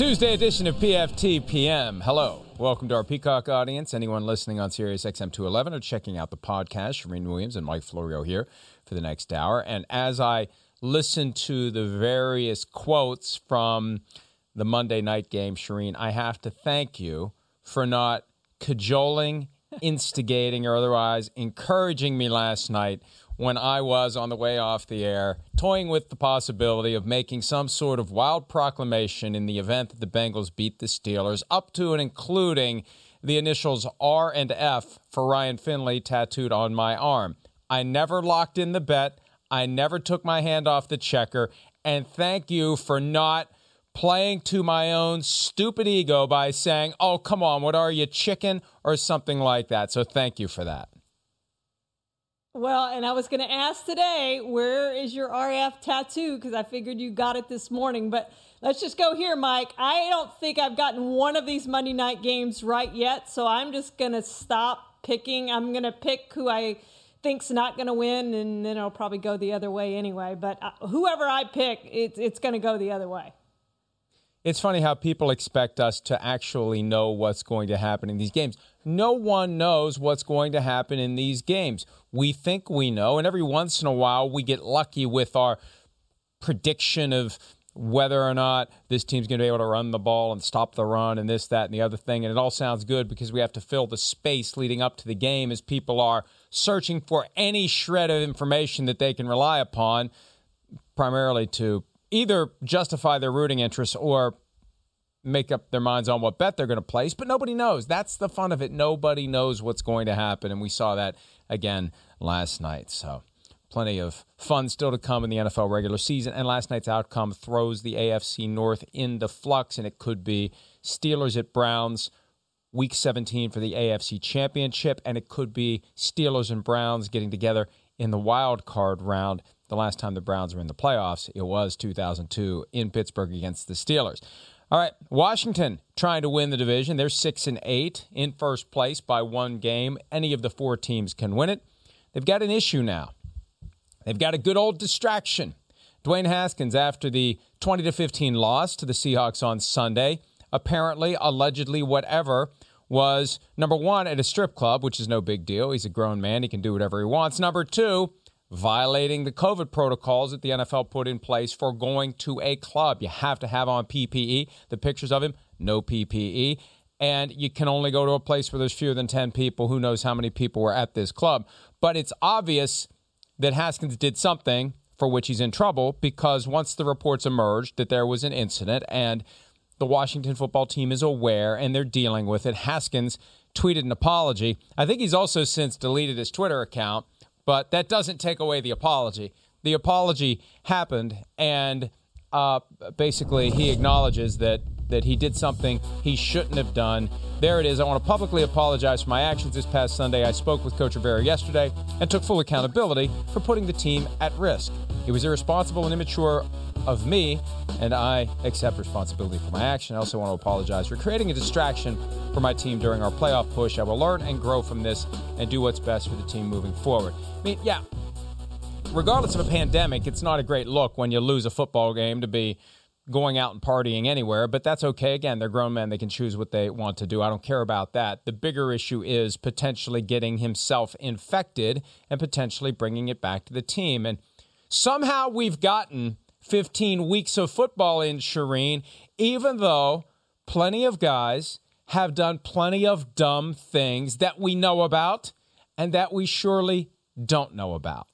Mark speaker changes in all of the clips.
Speaker 1: Tuesday edition of PFT PM. Hello. Welcome to our Peacock audience. Anyone listening on Sirius XM 211 or checking out the podcast, Charean Williams and Mike Florio here for the next hour. And as I listen to the various quotes from the Monday night game, Charean, I have to thank you for not cajoling, instigating, or otherwise encouraging me last night when I was on the way off the air, toying with the possibility of making some sort of wild proclamation in the event that the Bengals beat the Steelers, up to and including the initials R and F for Ryan Finley tattooed on my arm. I never locked in the bet. I never took my hand off the checker. And thank you for not playing to my own stupid ego by saying, oh, come on, what are you, chicken? Or something like that. So thank you for that.
Speaker 2: Well, and I was going to ask today, where is your RF tattoo? Because I figured you got it this morning. But let's just go here, Mike. I don't think I've gotten one of these Monday night games right yet. So I'm just going to stop picking. I'm going to pick who I think's not going to win, and then it'll probably go the other way anyway. But uh, whoever I pick, it, it's going to go the other way.
Speaker 1: It's funny how people expect us to actually know what's going to happen in these games. No one knows what's going to happen in these games. We think we know, and every once in a while we get lucky with our prediction of whether or not this team's going to be able to run the ball and stop the run and this, that, and the other thing. And it all sounds good because we have to fill the space leading up to the game as people are searching for any shred of information that they can rely upon, primarily to either justify their rooting interests or make up their minds on what bet they're going to place, but nobody knows. That's the fun of it. Nobody knows what's going to happen. And we saw that again last night. So plenty of fun still to come in the NFL regular season. And last night's outcome throws the AFC North into flux, and it could be Steelers at Browns. Week 17 for the AFC Championship, and it could be Steelers and Browns getting together in the wild card round. The last time the Browns were in the playoffs, it was 2002 in Pittsburgh against the Steelers. All right, Washington trying to win the division. They're six and eight in first place by one game. Any of the four teams can win it. They've got an issue now. They've got a good old distraction. Dwayne Haskins, after the 20 to 15 loss to the Seahawks on Sunday, apparently, allegedly, whatever, was number one at a strip club, which is no big deal. He's a grown man; he can do whatever he wants. Number two, violating the COVID protocols that the NFL put in place for going to a club. You have to have on PPE. The pictures of him, no PPE. And you can only go to a place where there's fewer than 10 people. Who knows how many people were at this club? But it's obvious that Haskins did something for which he's in trouble because once the reports emerged that there was an incident and the Washington football team is aware and they're dealing with it, Haskins tweeted an apology. I think he's also since deleted his Twitter account but that doesn't take away the apology. The apology happened, and uh, basically he acknowledges that that he did something he shouldn't have done. There it is. I want to publicly apologize for my actions this past Sunday. I spoke with Coach Rivera yesterday and took full accountability for putting the team at risk. It was irresponsible and immature of me, and I accept responsibility for my action. I also want to apologize for creating a distraction for my team during our playoff push. I will learn and grow from this and do what's best for the team moving forward. I mean, yeah, regardless of a pandemic, it's not a great look when you lose a football game to be going out and partying anywhere, but that's okay. Again, they're grown men. They can choose what they want to do. I don't care about that. The bigger issue is potentially getting himself infected and potentially bringing it back to the team. And somehow we've gotten 15 weeks of football in Charean, even though plenty of guys have done plenty of dumb things that we know about and that we surely don't know about.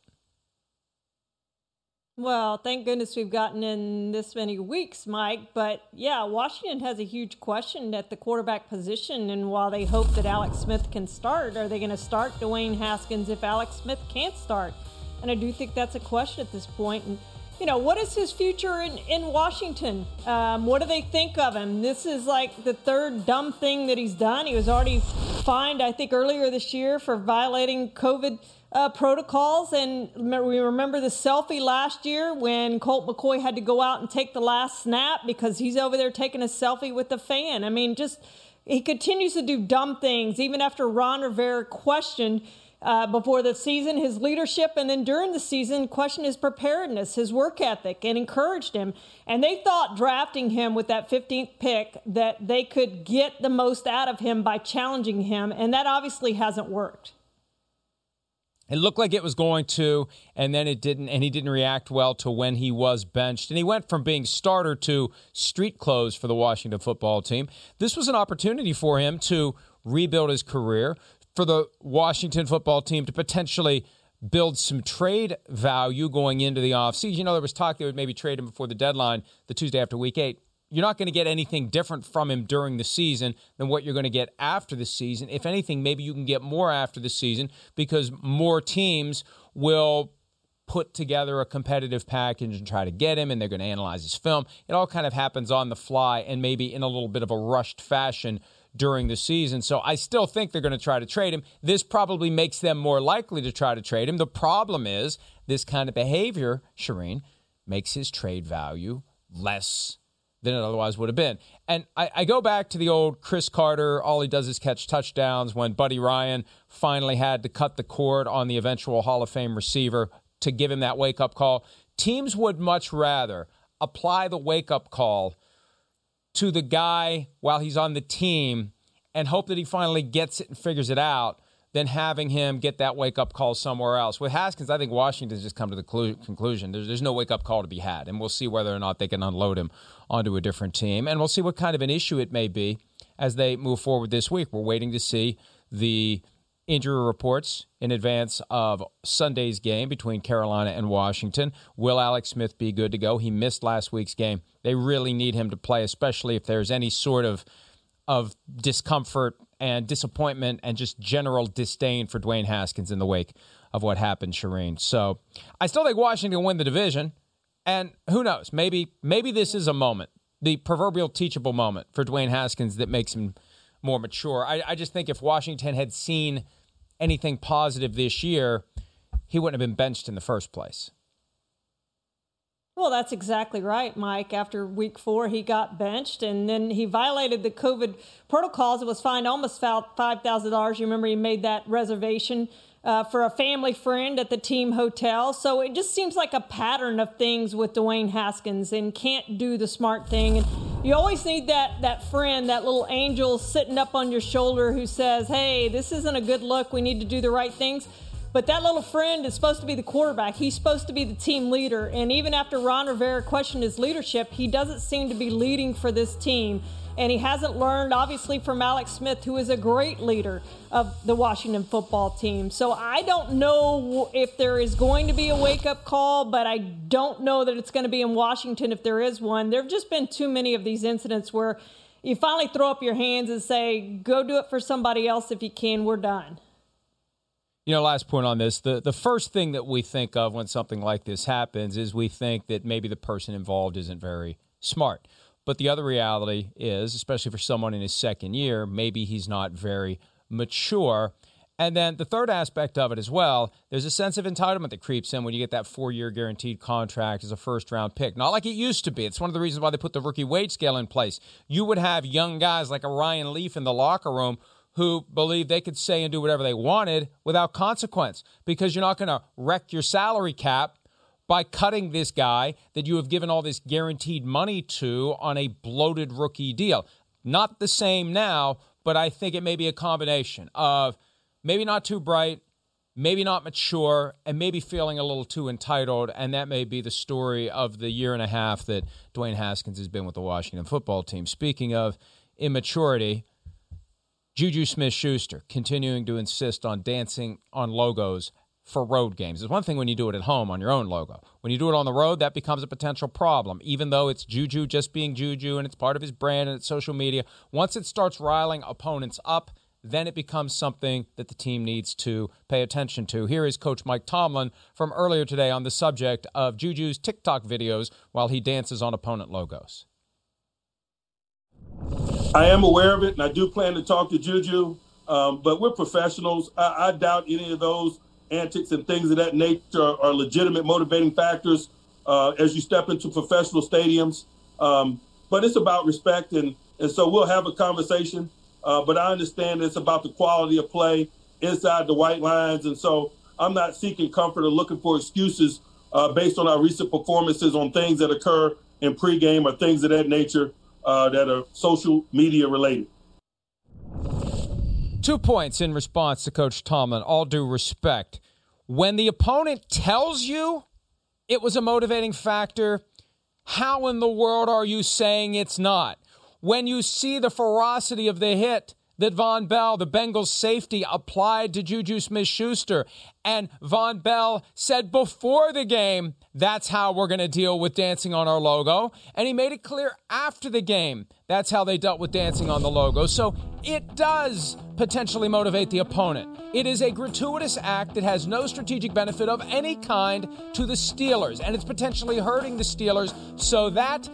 Speaker 2: Well, thank goodness we've gotten in this many weeks, Mike. But yeah, Washington has a huge question at the quarterback position. And while they hope that Alex Smith can start, are they going to start Dwayne Haskins if Alex Smith can't start? And I do think that's a question at this point. And, you know, what is his future in, in Washington? Um, what do they think of him? This is like the third dumb thing that he's done. He was already fined, I think, earlier this year for violating COVID uh, protocols. And we remember the selfie last year when Colt McCoy had to go out and take the last snap because he's over there taking a selfie with the fan. I mean, just he continues to do dumb things, even after Ron Rivera questioned. Uh, before the season, his leadership, and then during the season, questioned his preparedness, his work ethic, and encouraged him. And they thought drafting him with that 15th pick that they could get the most out of him by challenging him, and that obviously hasn't worked.
Speaker 1: It looked like it was going to, and then it didn't, and he didn't react well to when he was benched. And he went from being starter to street clothes for the Washington football team. This was an opportunity for him to rebuild his career, for the Washington football team to potentially build some trade value going into the offseason. You know, there was talk they would maybe trade him before the deadline, the Tuesday after week eight you're not going to get anything different from him during the season than what you're going to get after the season. If anything, maybe you can get more after the season because more teams will put together a competitive package and try to get him and they're going to analyze his film. It all kind of happens on the fly and maybe in a little bit of a rushed fashion during the season. So I still think they're going to try to trade him. This probably makes them more likely to try to trade him. The problem is this kind of behavior, Charean, makes his trade value less than it otherwise would have been. And I, I, go back to the old Cris Carter, all he does is catch touchdowns when Buddy Ryan finally had to cut the cord on the eventual Hall of Fame receiver to give him that wake up call. Teams would much rather apply the wake up call to the guy while he's on the team and hope that he finally gets it and figures it out than having him get that wake up call somewhere else. With Haskins, I think Washington's just come to the conclusion there's, there's no wake up call to be had, and we'll see whether or not they can unload him onto a different team. And we'll see what kind of an issue it may be as they move forward this week. We're waiting to see the injury reports in advance of Sunday's game between Carolina and Washington. Will Alex Smith be good to go? He missed last week's game. They really need him to play, especially if there's any sort of of discomfort and disappointment and just general disdain for Dwayne Haskins in the wake of what happened, Charean. So I still think Washington win the division. And who knows? Maybe maybe this is a moment, the proverbial teachable moment for Dwayne Haskins that makes him more mature. I, I just think if Washington had seen anything positive this year, he wouldn't have been benched in the first place.
Speaker 2: Well, that's exactly right, Mike. After week four, he got benched and then he violated the COVID protocols and was fined almost $5,000. You remember he made that reservation uh, for a family friend at the team hotel. So it just seems like a pattern of things with Dwayne Haskins and can't do the smart thing. And you always need that, that friend, that little angel sitting up on your shoulder who says, hey, this isn't a good look. We need to do the right things. But that little friend is supposed to be the quarterback. He's supposed to be the team leader. And even after Ron Rivera questioned his leadership, he doesn't seem to be leading for this team. And he hasn't learned, obviously, from Alex Smith, who is a great leader of the Washington football team. So I don't know if there is going to be a wake up call, but I don't know that it's going to be in Washington if there is one. There have just been too many of these incidents where you finally throw up your hands and say, go do it for somebody else if you can. We're done.
Speaker 1: You know, last point on this the, the first thing that we think of when something like this happens is we think that maybe the person involved isn't very smart. But the other reality is, especially for someone in his second year, maybe he's not very mature. And then the third aspect of it as well, there's a sense of entitlement that creeps in when you get that four year guaranteed contract as a first round pick. Not like it used to be. It's one of the reasons why they put the rookie wage scale in place. You would have young guys like a Ryan Leaf in the locker room who believed they could say and do whatever they wanted without consequence because you're not going to wreck your salary cap by cutting this guy that you have given all this guaranteed money to on a bloated rookie deal. Not the same now, but I think it may be a combination of maybe not too bright, maybe not mature, and maybe feeling a little too entitled. And that may be the story of the year and a half that Dwayne Haskins has been with the Washington football team. Speaking of immaturity, Juju Smith Schuster continuing to insist on dancing on logos for road games. It's one thing when you do it at home on your own logo. When you do it on the road, that becomes a potential problem, even though it's Juju just being Juju and it's part of his brand and it's social media. Once it starts riling opponents up, then it becomes something that the team needs to pay attention to. Here is Coach Mike Tomlin from earlier today on the subject of Juju's TikTok videos while he dances on opponent logos.
Speaker 3: I am aware of it, and I do plan to talk to Juju, um, but we're professionals. I, I doubt any of those antics and things of that nature are, are legitimate motivating factors uh, as you step into professional stadiums. Um, but it's about respect, and and so we'll have a conversation. Uh, but I understand it's about the quality of play inside the white lines, and so I'm not seeking comfort or looking for excuses uh, based on our recent performances on things that occur in pregame or things of that nature uh, that are social media related.
Speaker 1: Two points in response to Coach Tomlin, all due respect. When the opponent tells you it was a motivating factor, how in the world are you saying it's not? When you see the ferocity of the hit that Vonn Bell, the Bengals safety, applied to Juju Smith Schuster. And Vonn Bell said before the game, that's how we're going to deal with dancing on our logo. And he made it clear after the game, that's how they dealt with dancing on the logo. So it does potentially motivate the opponent. It is a gratuitous act that has no strategic benefit of any kind to the Steelers, and it's potentially hurting the Steelers. So that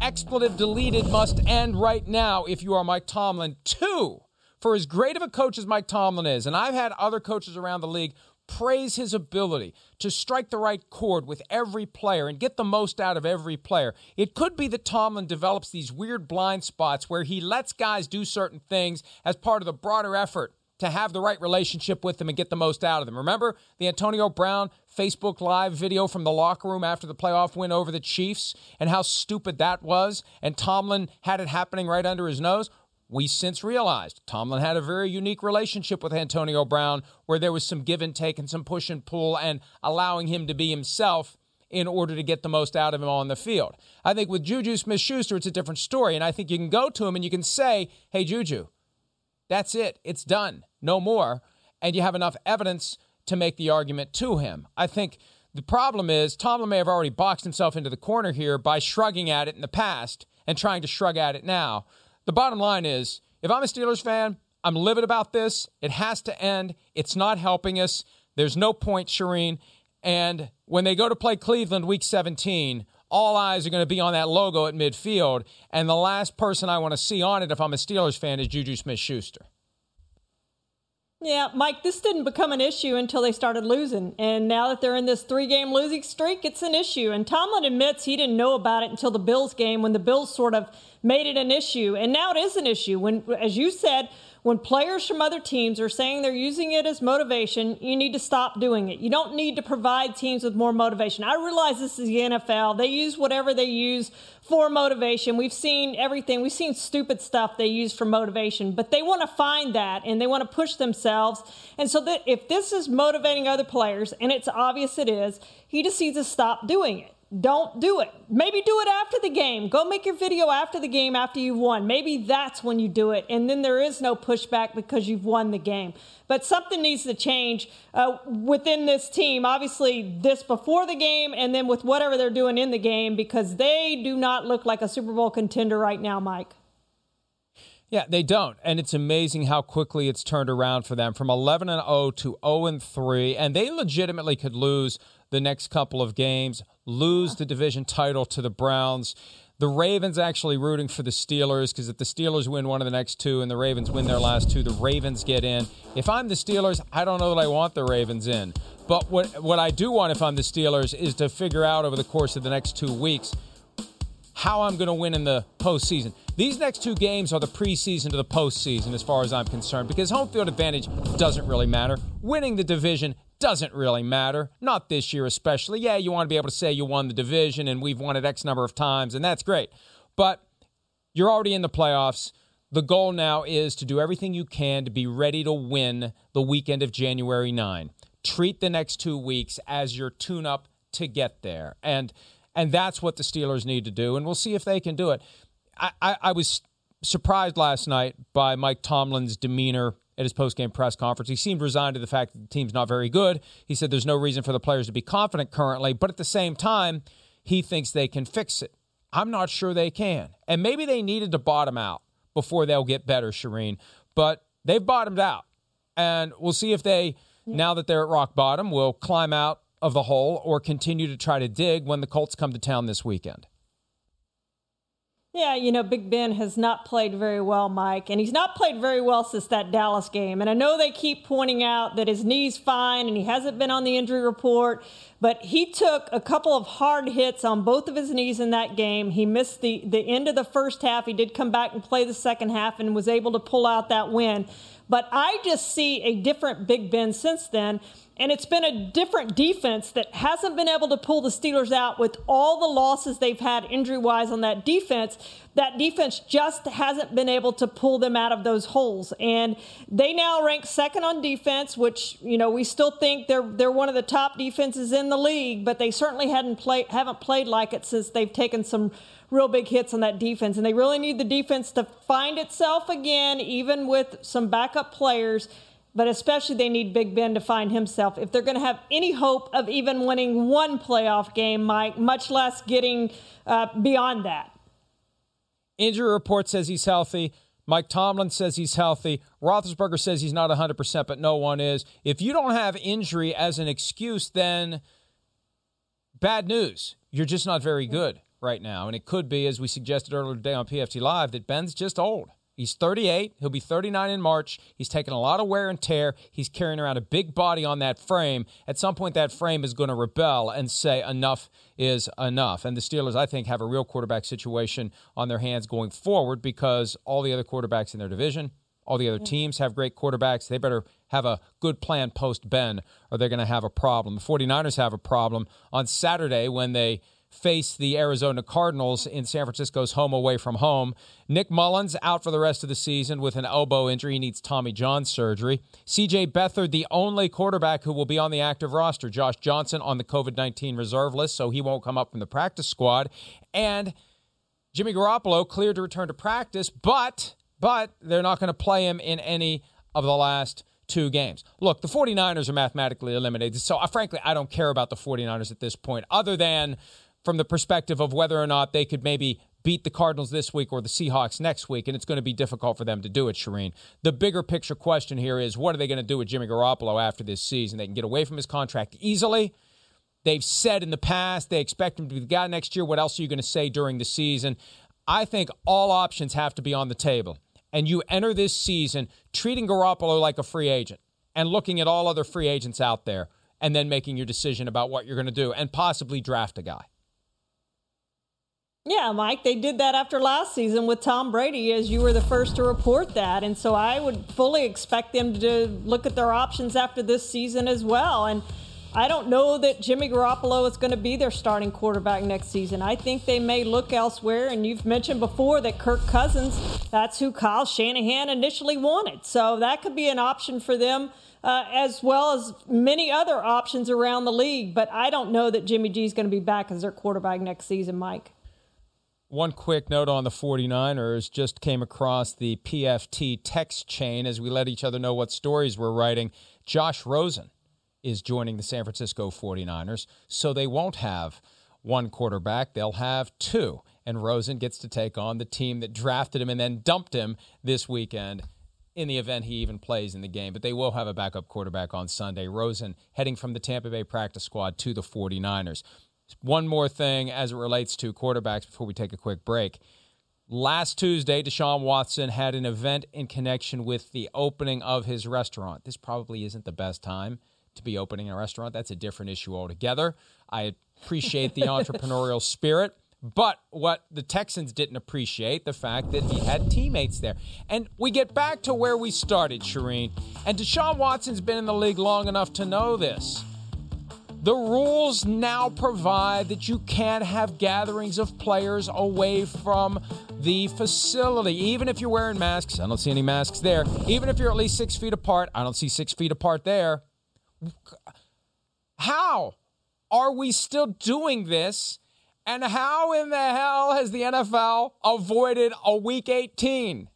Speaker 1: expletive deleted must end right now if you are Mike Tomlin. Two, for as great of a coach as Mike Tomlin is, and I've had other coaches around the league praise his ability to strike the right chord with every player and get the most out of every player. It could be that Tomlin develops these weird blind spots where he lets guys do certain things as part of the broader effort to have the right relationship with them and get the most out of them. Remember the Antonio Brown Facebook Live video from the locker room after the playoff win over the Chiefs and how stupid that was? And Tomlin had it happening right under his nose we since realized Tomlin had a very unique relationship with Antonio Brown where there was some give and take and some push and pull and allowing him to be himself in order to get the most out of him on the field. I think with Juju Smith Schuster, it's a different story. And I think you can go to him and you can say, hey, Juju, that's it. It's done. No more. And you have enough evidence to make the argument to him. I think the problem is Tomlin may have already boxed himself into the corner here by shrugging at it in the past and trying to shrug at it now. The bottom line is if I'm a Steelers fan, I'm livid about this. It has to end. It's not helping us. There's no point, Charean. And when they go to play Cleveland week 17, all eyes are going to be on that logo at midfield. And the last person I want to see on it, if I'm a Steelers fan, is Juju Smith Schuster.
Speaker 2: Yeah, Mike, this didn't become an issue until they started losing. And now that they're in this three game losing streak, it's an issue. And Tomlin admits he didn't know about it until the Bills game when the Bills sort of made it an issue. And now it is an issue. When, as you said, when players from other teams are saying they're using it as motivation, you need to stop doing it. You don't need to provide teams with more motivation. I realize this is the NFL. They use whatever they use for motivation. We've seen everything. We've seen stupid stuff they use for motivation, but they want to find that and they want to push themselves. And so that if this is motivating other players, and it's obvious it is, he just needs to stop doing it don't do it. Maybe do it after the game. Go make your video after the game after you've won. Maybe that's when you do it. And then there is no pushback because you've won the game. But something needs to change uh, within this team. Obviously, this before the game and then with whatever they're doing in the game because they do not look like a Super Bowl contender right now, Mike.
Speaker 1: Yeah, they don't. And it's amazing how quickly it's turned around for them from 11 and 0 to 0 and 3 and they legitimately could lose the next couple of games, lose the division title to the Browns. The Ravens actually rooting for the Steelers because if the Steelers win one of the next two and the Ravens win their last two, the Ravens get in. If I'm the Steelers, I don't know that I want the Ravens in. But what what I do want if I'm the Steelers is to figure out over the course of the next two weeks how I'm going to win in the postseason. These next two games are the preseason to the postseason, as far as I'm concerned, because home field advantage doesn't really matter. Winning the division doesn't really matter. Not this year, especially. Yeah, you want to be able to say you won the division and we've won it X number of times, and that's great. But you're already in the playoffs. The goal now is to do everything you can to be ready to win the weekend of January 9. Treat the next two weeks as your tune up to get there. And and that's what the Steelers need to do. And we'll see if they can do it. I, I, I was surprised last night by Mike Tomlin's demeanor at his post-game press conference. He seemed resigned to the fact that the team's not very good. He said there's no reason for the players to be confident currently, but at the same time, he thinks they can fix it. I'm not sure they can. And maybe they needed to bottom out before they'll get better, Charean. But they've bottomed out. And we'll see if they, now that they're at rock bottom, will climb out of the hole or continue to try to dig when the Colts come to town this weekend.
Speaker 2: Yeah, you know, Big Ben has not played very well, Mike, and he's not played very well since that Dallas game. And I know they keep pointing out that his knee's fine and he hasn't been on the injury report, but he took a couple of hard hits on both of his knees in that game. He missed the, the end of the first half. He did come back and play the second half and was able to pull out that win. But I just see a different Big Ben since then. And it's been a different defense that hasn't been able to pull the Steelers out with all the losses they've had injury wise on that defense. That defense just hasn't been able to pull them out of those holes. And they now rank second on defense, which, you know, we still think they're they're one of the top defenses in the league, but they certainly hadn't played haven't played like it since they've taken some real big hits on that defense. And they really need the defense to find itself again, even with some backup players but especially they need Big Ben to find himself. If they're going to have any hope of even winning one playoff game, Mike, much less getting uh, beyond that.
Speaker 1: Injury report says he's healthy. Mike Tomlin says he's healthy. Roethlisberger says he's not 100%, but no one is. If you don't have injury as an excuse, then bad news. You're just not very good right now. And it could be, as we suggested earlier today on PFT Live, that Ben's just old. He's 38. He'll be 39 in March. He's taking a lot of wear and tear. He's carrying around a big body on that frame. At some point, that frame is going to rebel and say, enough is enough. And the Steelers, I think, have a real quarterback situation on their hands going forward because all the other quarterbacks in their division, all the other mm-hmm. teams have great quarterbacks. They better have a good plan post Ben, or they're going to have a problem. The 49ers have a problem on Saturday when they face the Arizona Cardinals in San Francisco's home away from home. Nick Mullens out for the rest of the season with an elbow injury. He needs Tommy John surgery. CJ Beathard, the only quarterback who will be on the active roster. Josh Johnson on the COVID 19 reserve list, so he won't come up from the practice squad. And Jimmy Garoppolo cleared to return to practice, but but they're not going to play him in any of the last two games. Look, the 49ers are mathematically eliminated. So, uh, frankly, I don't care about the 49ers at this point, other than from the perspective of whether or not they could maybe beat the Cardinals this week or the Seahawks next week, and it's going to be difficult for them to do it, Charean. The bigger picture question here is what are they going to do with Jimmy Garoppolo after this season? They can get away from his contract easily. They've said in the past they expect him to be the guy next year. What else are you going to say during the season? I think all options have to be on the table. And you enter this season treating Garoppolo like a free agent and looking at all other free agents out there and then making your decision about what you're going to do and possibly draft a guy.
Speaker 2: Yeah, Mike, they did that after last season with Tom Brady, as you were the first to report that. And so I would fully expect them to look at their options after this season as well. And I don't know that Jimmy Garoppolo is going to be their starting quarterback next season. I think they may look elsewhere. And you've mentioned before that Kirk Cousins, that's who Kyle Shanahan initially wanted. So that could be an option for them. Uh, as well as many other options around the league. But I don't know that Jimmy G is going to be back as their quarterback next season, Mike.
Speaker 1: One quick note on the 49ers just came across the PFT text chain as we let each other know what stories we're writing. Josh Rosen is joining the San Francisco 49ers, so they won't have one quarterback, they'll have two. And Rosen gets to take on the team that drafted him and then dumped him this weekend in the event he even plays in the game. But they will have a backup quarterback on Sunday. Rosen heading from the Tampa Bay practice squad to the 49ers. One more thing as it relates to quarterbacks before we take a quick break. Last Tuesday, Deshaun Watson had an event in connection with the opening of his restaurant. This probably isn't the best time to be opening a restaurant. That's a different issue altogether. I appreciate the entrepreneurial spirit. But what the Texans didn't appreciate, the fact that he had teammates there. And we get back to where we started, Charean. And Deshaun Watson's been in the league long enough to know this. The rules now provide that you can't have gatherings of players away from the facility, even if you're wearing masks. I don't see any masks there. Even if you're at least six feet apart, I don't see six feet apart there. How are we still doing this? And how in the hell has the NFL avoided a week 18?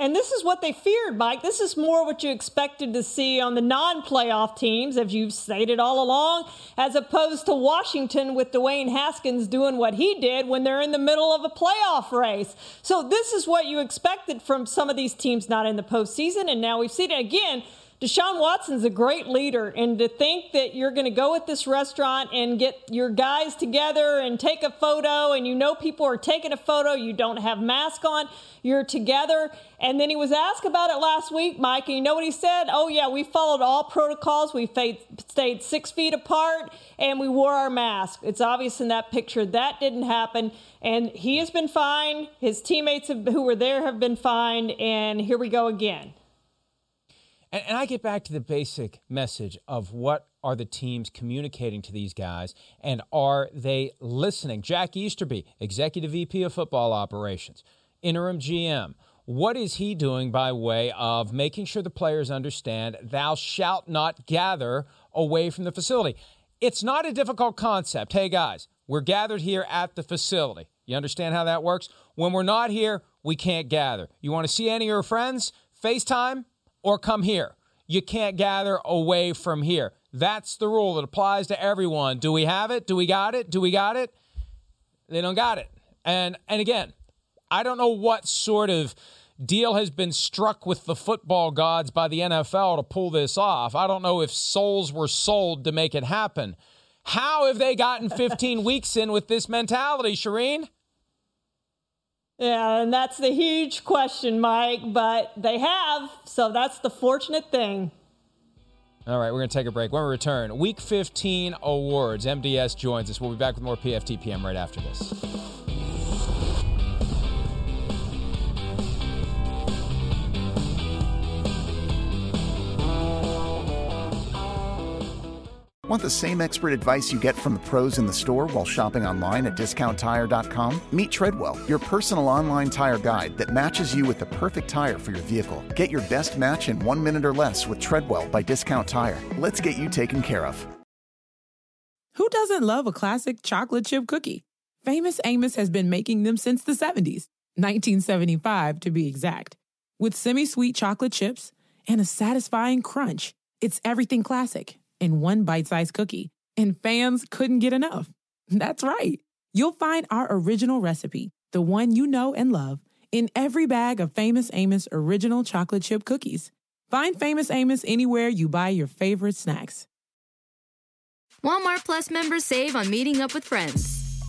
Speaker 2: And this is what they feared, Mike. This is more what you expected to see on the non playoff teams, as you've stated all along, as opposed to Washington with Dwayne Haskins doing what he did when they're in the middle of a playoff race. So, this is what you expected from some of these teams not in the postseason. And now we've seen it again. Deshaun Watson's a great leader, and to think that you're going to go at this restaurant and get your guys together and take a photo, and you know people are taking a photo, you don't have mask on, you're together. And then he was asked about it last week, Mike, and you know what he said? Oh, yeah, we followed all protocols. We stayed six feet apart, and we wore our mask. It's obvious in that picture that didn't happen, and he has been fine. His teammates have, who were there have been fine, and here we go again.
Speaker 1: And, and I get back to the basic message of what are the teams communicating to these guys and are they listening? Jack Easterby, Executive VP of Football Operations, interim GM. What is he doing by way of making sure the players understand thou shalt not gather away from the facility? It's not a difficult concept. Hey, guys, we're gathered here at the facility. You understand how that works? When we're not here, we can't gather. You want to see any of your friends? FaceTime, or come here. You can't gather away from here. That's the rule that applies to everyone. Do we have it? Do we got it? Do we got it? They don't got it. And and again, I don't know what sort of deal has been struck with the football gods by the NFL to pull this off. I don't know if souls were sold to make it happen. How have they gotten 15 weeks in with this mentality, Charean?
Speaker 2: Yeah, and that's the huge question, Mike, but they have, so that's the fortunate thing.
Speaker 1: All right, we're going to take a break. When we return, Week 15 awards. MDS joins us. We'll be back with more PFTPM right after this.
Speaker 4: Want the same expert advice you get from the pros in the store while shopping online at discounttire.com? Meet Treadwell, your personal online tire guide that matches you with the perfect tire for your vehicle. Get your best match in one minute or less with Treadwell by Discount Tire. Let's get you taken care of.
Speaker 5: Who doesn't love a classic chocolate chip cookie? Famous Amos has been making them since the 70s, 1975 to be exact. With semi sweet chocolate chips and a satisfying crunch, it's everything classic in one bite sized cookie, and fans couldn't get enough. That's right. You'll find our original recipe, the one you know and love, in every bag of Famous Amos original chocolate chip cookies. Find Famous Amos anywhere you buy your favorite snacks.
Speaker 6: Walmart Plus members save on meeting up with friends.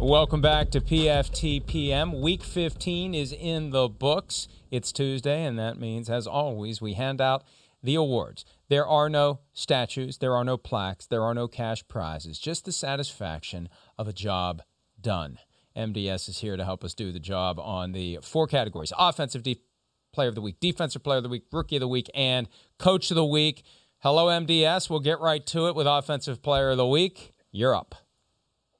Speaker 1: Welcome back to PFTPM. Week 15 is in the books. It's Tuesday, and that means, as always, we hand out the awards. There are no statues, there are no plaques, there are no cash prizes, just the satisfaction of a job done. MDS is here to help us do the job on the four categories offensive de- player of the week, defensive player of the week, rookie of the week, and coach of the week. Hello, MDS. We'll get right to it with offensive player of the week. You're up.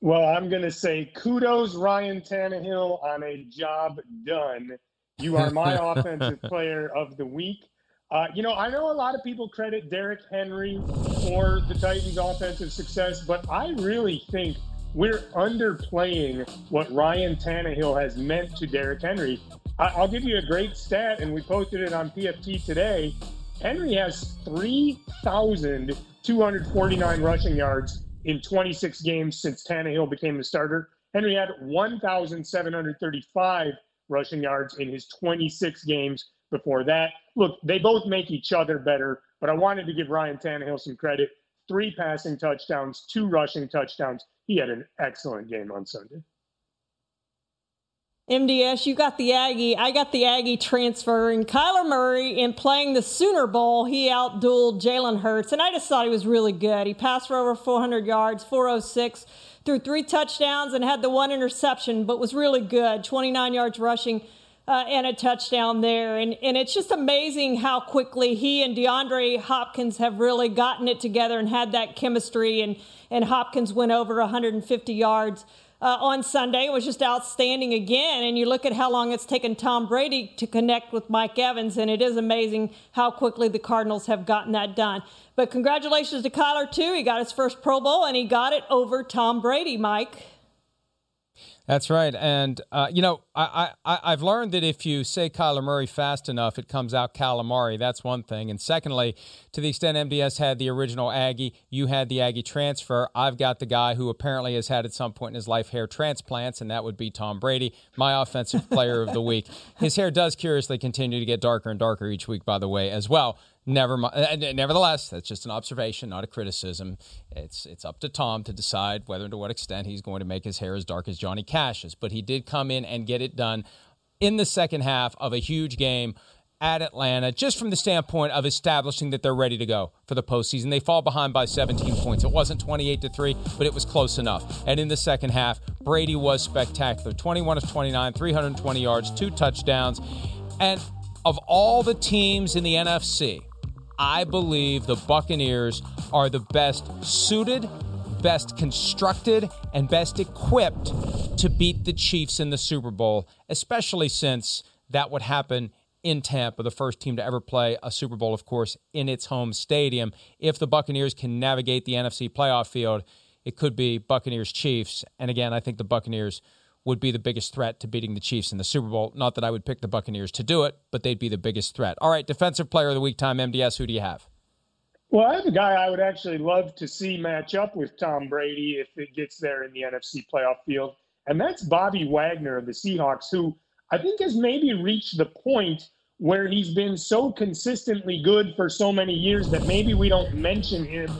Speaker 7: Well, I'm going to say kudos, Ryan Tannehill, on a job done. You are my offensive player of the week. Uh, you know, I know a lot of people credit Derrick Henry for the Titans' offensive success, but I really think we're underplaying what Ryan Tannehill has meant to Derrick Henry. I- will give you a great stat, and we posted it on PFT today. Henry has 3,249 rushing yards in 26 games since Tannehill became the starter. Henry had 1,735 rushing yards in his 26 games before that. Look, they both make each other better, but I wanted to give Ryan Tannehill some credit. Three passing touchdowns, two rushing touchdowns. He had an excellent game on Sunday.
Speaker 2: MDS, you got the Aggie. I got the Aggie transfer. And Kyler Murray, in playing the Sooner Bowl, he outdueled Jalen Hurts. And I just thought he was really good. He passed for over 400 yards, 406, threw three touchdowns, and had the one interception, but was really good 29 yards rushing. Uh, and a touchdown there. And, and it's just amazing how quickly he and DeAndre Hopkins have really gotten it together and had that chemistry. And, and Hopkins went over 150 yards uh, on Sunday. It was just outstanding again. And you look at how long it's taken Tom Brady to connect with Mike Evans, and it is amazing how quickly the Cardinals have gotten that done. But congratulations to Kyler, too. He got his first Pro Bowl, and he got it over Tom Brady, Mike.
Speaker 1: That's right, and uh, you know I, I I've learned that if you say Kyler Murray fast enough, it comes out calamari. That's one thing, and secondly, to the extent MDS had the original Aggie, you had the Aggie transfer. I've got the guy who apparently has had at some point in his life hair transplants, and that would be Tom Brady, my offensive player of the week. His hair does curiously continue to get darker and darker each week, by the way, as well. Never, uh, nevertheless, that's just an observation, not a criticism. It's it's up to Tom to decide whether and to what extent he's going to make his hair as dark as Johnny Cash's. But he did come in and get it done in the second half of a huge game at Atlanta, just from the standpoint of establishing that they're ready to go for the postseason. They fall behind by 17 points. It wasn't 28 to 3, but it was close enough. And in the second half, Brady was spectacular 21 of 29, 320 yards, two touchdowns. And of all the teams in the NFC, I believe the Buccaneers are the best suited, best constructed, and best equipped to beat the Chiefs in the Super Bowl, especially since that would happen in Tampa, the first team to ever play a Super Bowl, of course, in its home stadium. If the Buccaneers can navigate the NFC playoff field, it could be Buccaneers Chiefs. And again, I think the Buccaneers would be the biggest threat to beating the Chiefs in the Super Bowl. Not that I would pick the Buccaneers to do it, but they'd be the biggest threat. All right, defensive player of the week time, MDS. Who do you have?
Speaker 7: Well, I have a guy I would actually love to see match up with Tom Brady if it gets there in the NFC playoff field, and that's Bobby Wagner of the Seahawks, who I think has maybe reached the point where he's been so consistently good for so many years that maybe we don't mention him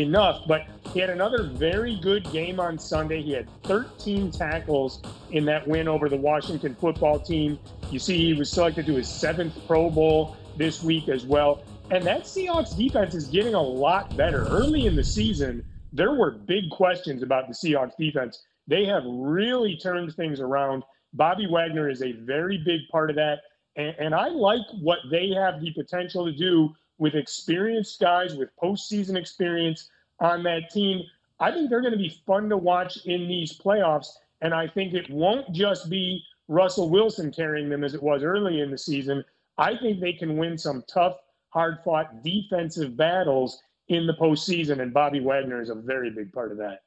Speaker 7: enough. But he had another very good game on Sunday. He had 13 tackles in that win over the Washington football team. You see, he was selected to his seventh Pro Bowl this week as well. And that Seahawks defense is getting a lot better. Early in the season, there were big questions about the Seahawks defense. They have really turned things around. Bobby Wagner is a very big part of that. And, and I like what they have the potential to do with experienced guys with postseason experience on that team. I think they're going to be fun to watch in these playoffs. And I think it won't just be Russell Wilson carrying them as it was early in the season. I think they can win some tough, hard fought defensive battles in the postseason. And Bobby Wagner is a very big part of that.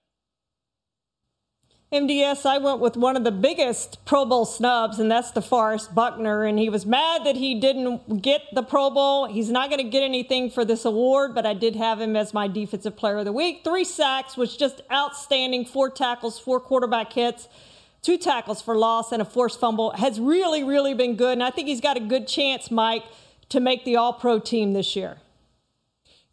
Speaker 2: MDS, I went with one of the biggest Pro Bowl snubs, and that's DeForest Buckner. And he was mad that he didn't get the Pro Bowl. He's not going to get anything for this award, but I did have him as my Defensive Player of the Week. Three sacks was just outstanding. Four tackles, four quarterback hits, two tackles for loss, and a forced fumble. Has really, really been good. And I think he's got a good chance, Mike, to make the All Pro team this year.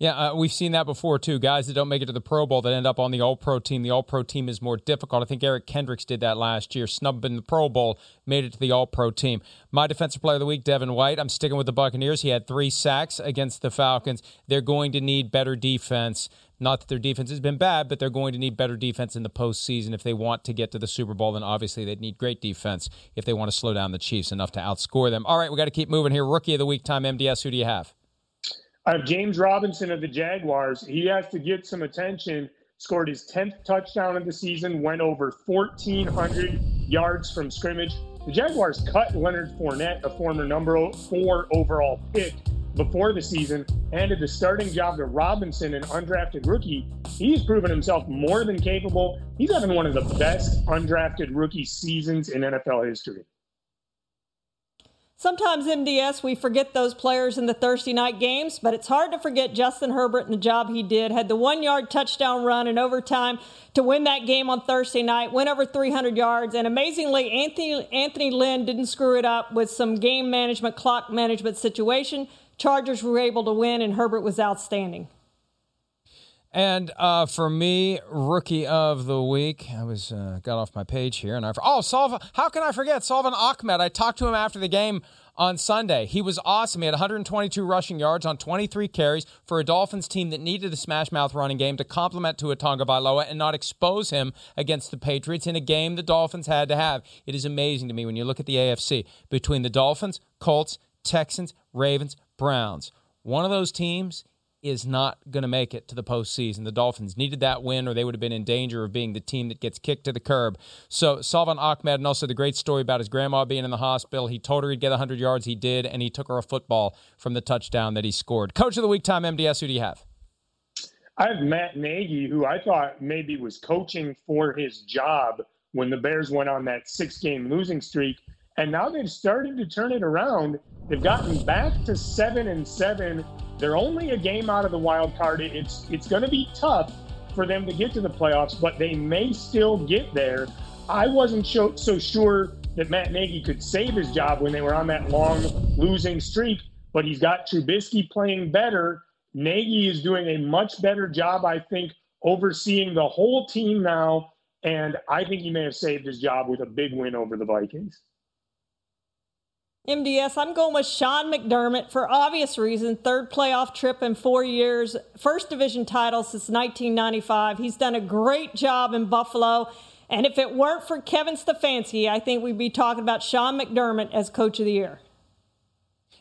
Speaker 1: Yeah, uh, we've seen that before too. Guys that don't make it to the Pro Bowl that end up on the All Pro team. The All Pro team is more difficult. I think Eric Kendricks did that last year, snubbed in the Pro Bowl, made it to the All Pro team. My defensive player of the week, Devin White. I'm sticking with the Buccaneers. He had three sacks against the Falcons. They're going to need better defense. Not that their defense has been bad, but they're going to need better defense in the postseason if they want to get to the Super Bowl. Then obviously they'd need great defense if they want to slow down the Chiefs enough to outscore them. All right, we got to keep moving here. Rookie of the week time, MDS. Who do you have?
Speaker 7: Have James Robinson of the Jaguars. He has to get some attention. Scored his 10th touchdown of the season, went over 1,400 yards from scrimmage. The Jaguars cut Leonard Fournette, a former number four overall pick, before the season, handed the starting job to Robinson, an undrafted rookie. He's proven himself more than capable. He's having one of the best undrafted rookie seasons in NFL history.
Speaker 2: Sometimes MDS, we forget those players in the Thursday night games, but it's hard to forget Justin Herbert and the job he did. Had the one yard touchdown run in overtime to win that game on Thursday night, went over 300 yards. And amazingly, Anthony, Anthony Lynn didn't screw it up with some game management, clock management situation. Chargers were able to win, and Herbert was outstanding.
Speaker 1: And uh, for me, rookie of the week, I was uh, got off my page here, and I oh, Salva, how can I forget Salvon Ahmed? I talked to him after the game on Sunday. He was awesome. He had 122 rushing yards on 23 carries for a Dolphins team that needed a smash mouth running game to complement Tua Tagovailoa and not expose him against the Patriots in a game the Dolphins had to have. It is amazing to me when you look at the AFC between the Dolphins, Colts, Texans, Ravens, Browns. One of those teams is not going to make it to the postseason. The Dolphins needed that win, or they would have been in danger of being the team that gets kicked to the curb. So, Salvon Ahmed, and also the great story about his grandma being in the hospital. He told her he'd get 100 yards. He did, and he took her a football from the touchdown that he scored. Coach of the week, time MDS, who do you have?
Speaker 7: I have Matt Nagy, who I thought maybe was coaching for his job when the Bears went on that six game losing streak. And now they've started to turn it around. They've gotten back to seven and seven they're only a game out of the wild card. It's it's going to be tough for them to get to the playoffs, but they may still get there. I wasn't so, so sure that Matt Nagy could save his job when they were on that long losing streak, but he's got Trubisky playing better. Nagy is doing a much better job, I think, overseeing the whole team now. And I think he may have saved his job with a big win over the Vikings.
Speaker 2: MDS, I'm going with Sean McDermott for obvious reasons. Third playoff trip in four years, first division title since 1995. He's done a great job in Buffalo. And if it weren't for Kevin Stefanski, I think we'd be talking about Sean McDermott as coach of the year.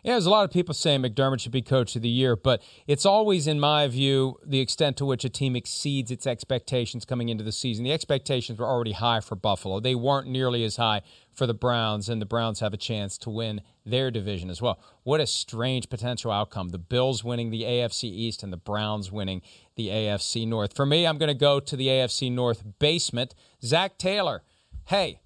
Speaker 1: Yeah, there's a lot of people saying McDermott should be coach of the year, but it's always, in my view, the extent to which a team exceeds its expectations coming into the season. The expectations were already high for Buffalo. They weren't nearly as high for the Browns, and the Browns have a chance to win their division as well. What a strange potential outcome. The Bills winning the AFC East and the Browns winning the AFC North. For me, I'm going to go to the AFC North basement. Zac Taylor. Hey,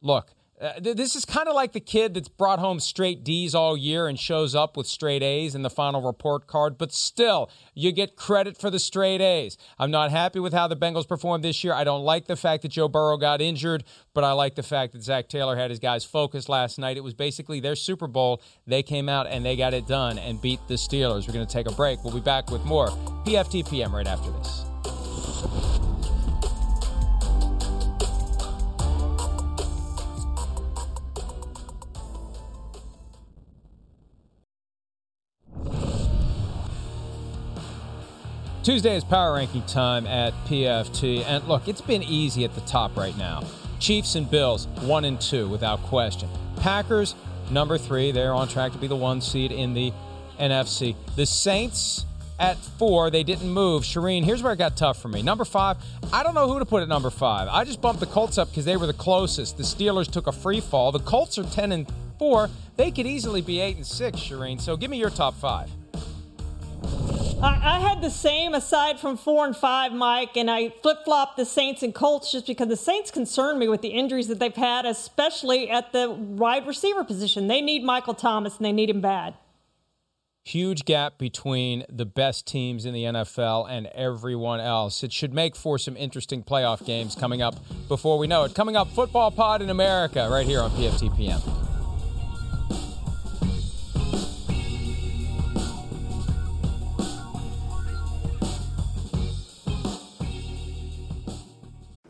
Speaker 1: look, uh, this is kind of like the kid that's brought home straight D's all year and shows up with straight A's in the final report card, but still, you get credit for the straight A's. I'm not happy with how the Bengals performed this year. I don't like the fact that Joe Burrow got injured, but I like the fact that Zac Taylor had his guys focused last night. It was basically their Super Bowl. They came out and they got it done and beat the Steelers. We're going to take a break. We'll be back with more PFTPM right after this. Tuesday is power ranking time at PFT. And look, it's been easy at the top right now. Chiefs and Bills, one and two without question. Packers, number three. They're on track to be the one seed in the NFC. The Saints at four. They didn't move. Charean, here's where it got tough for me. Number five, I don't know who to put at number five. I just bumped the Colts up because they were the closest. The Steelers took a free fall. The Colts are 10 and four. They could easily be eight and six, Charean. So give me your top five.
Speaker 2: I, I, had the same aside from four and five, Mike, and I flip flopped the Saints and Colts just because the Saints concern me with the injuries that they've had, especially at the wide receiver position. They need Michael Thomas and they need him bad.
Speaker 1: Huge gap between the best teams in the NFL and everyone else. It should make for some interesting playoff games coming up before we know it. Coming up, Football Pod in America, right here on PFTPM.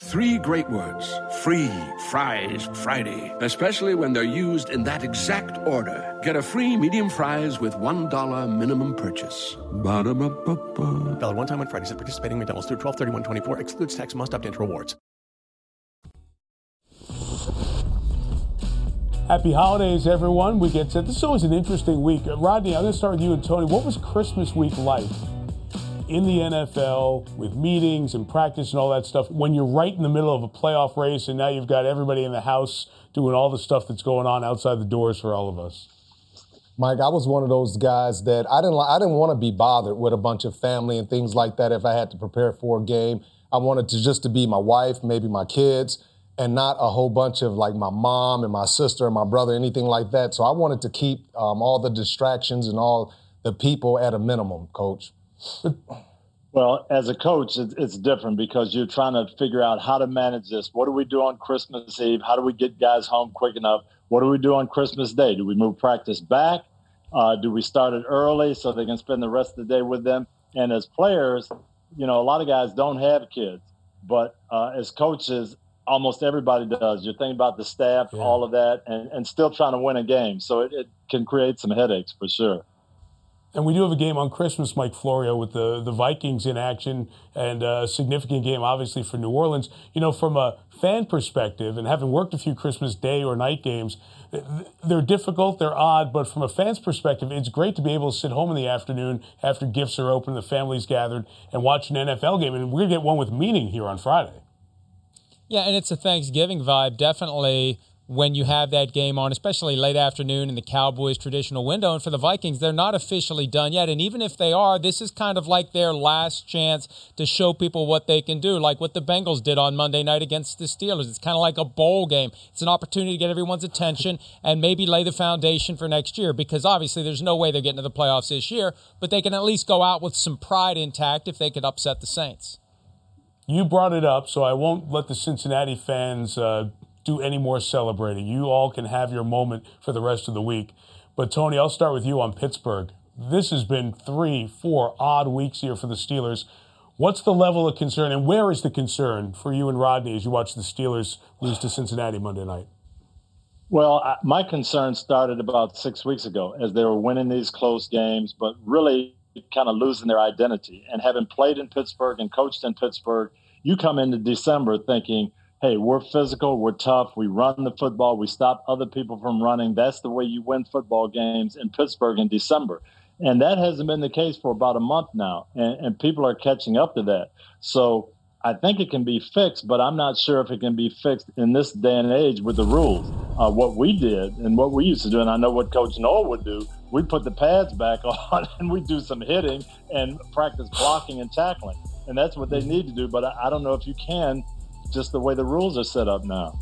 Speaker 8: Three great words free fries Friday, especially when they're used in that exact order. Get a free medium fries with $1 minimum purchase. Ba-da-ba-ba-ba.
Speaker 9: Valid one time on Fridays at participating McDonald's through 12 31 24. Excludes tax, must opt into rewards.
Speaker 10: Happy holidays, everyone. We get to this is always an interesting week. Uh, Rodney, I'm going to start with you and Tony. What was Christmas week like in the NFL with meetings and practice and all that stuff when you're right in the middle of a playoff race and now you've got everybody in the house doing all the stuff that's going on outside the doors for all of us?
Speaker 11: Mike, I was one of those guys that I didn't I didn't want to be bothered with a bunch of family and things like that if I had to prepare for a game. I wanted to just to be my wife, maybe my kids, and not a whole bunch of like my mom and my sister and my brother, anything like that. So I wanted to keep um, all the distractions and all the people at a minimum, coach.
Speaker 12: Well, as a coach, it's different because you're trying to figure out how to manage this. What do we do on Christmas Eve? How do we get guys home quick enough? What do we do on Christmas Day? Do we move practice back? Uh, do we start it early so they can spend the rest of the day with them? And as players, you know, a lot of guys don't have kids, but uh, as coaches, almost everybody does. You're thinking about the staff, yeah. all of that, and, and still trying to win a game. So it, it can create some headaches for sure.
Speaker 10: And we do have a game on Christmas, Mike Florio, with the, the Vikings in action and a significant game, obviously, for New Orleans. You know, from a fan perspective and having worked a few Christmas day or night games, they're difficult, they're odd, but from a fan's perspective, it's great to be able to sit home in the afternoon after gifts are open, the family's gathered, and watch an NFL game. And we're going to get one with meaning here on Friday.
Speaker 1: Yeah, and it's a Thanksgiving vibe, definitely when you have that game on, especially late afternoon in the Cowboys' traditional window. And for the Vikings, they're not officially done yet. And even if they are, this is kind of like their last chance to show people what they can do, like what the Bengals did on Monday night against the Steelers. It's kind of like a bowl game. It's an opportunity to get everyone's attention and maybe lay the foundation for next year because obviously there's no way they're getting to the playoffs this year, but they can at least go out with some pride intact if they could upset the Saints.
Speaker 10: You brought it up, so I won't let the Cincinnati fans uh, do any more celebrating. You all can have your moment for the rest of the week. But Tony, I'll start with you on Pittsburgh. This has been three, four odd weeks here for the Steelers. What's the level of concern, and where is the concern for you and Rodney as you watch the Steelers lose to Cincinnati Monday night?
Speaker 12: Well, my concern started about six weeks ago as they were winning these close games, but really kind of losing their identity. And having played in Pittsburgh and coached in Pittsburgh, you come into December thinking, hey, we're physical, we're tough, we run the football, we stop other people from running. That's the way you win football games in Pittsburgh in December. And that hasn't been the case for about a month now. And, and people are catching up to that. So I think it can be fixed, but I'm not sure if it can be fixed in this day and age with the rules. Uh, what we did and what we used to do, and I know what Coach Noll would do, we put the pads back on and we do some hitting and practice blocking and tackling. And that's what they need to do. But I, I don't know if you can just the way the rules are set up now.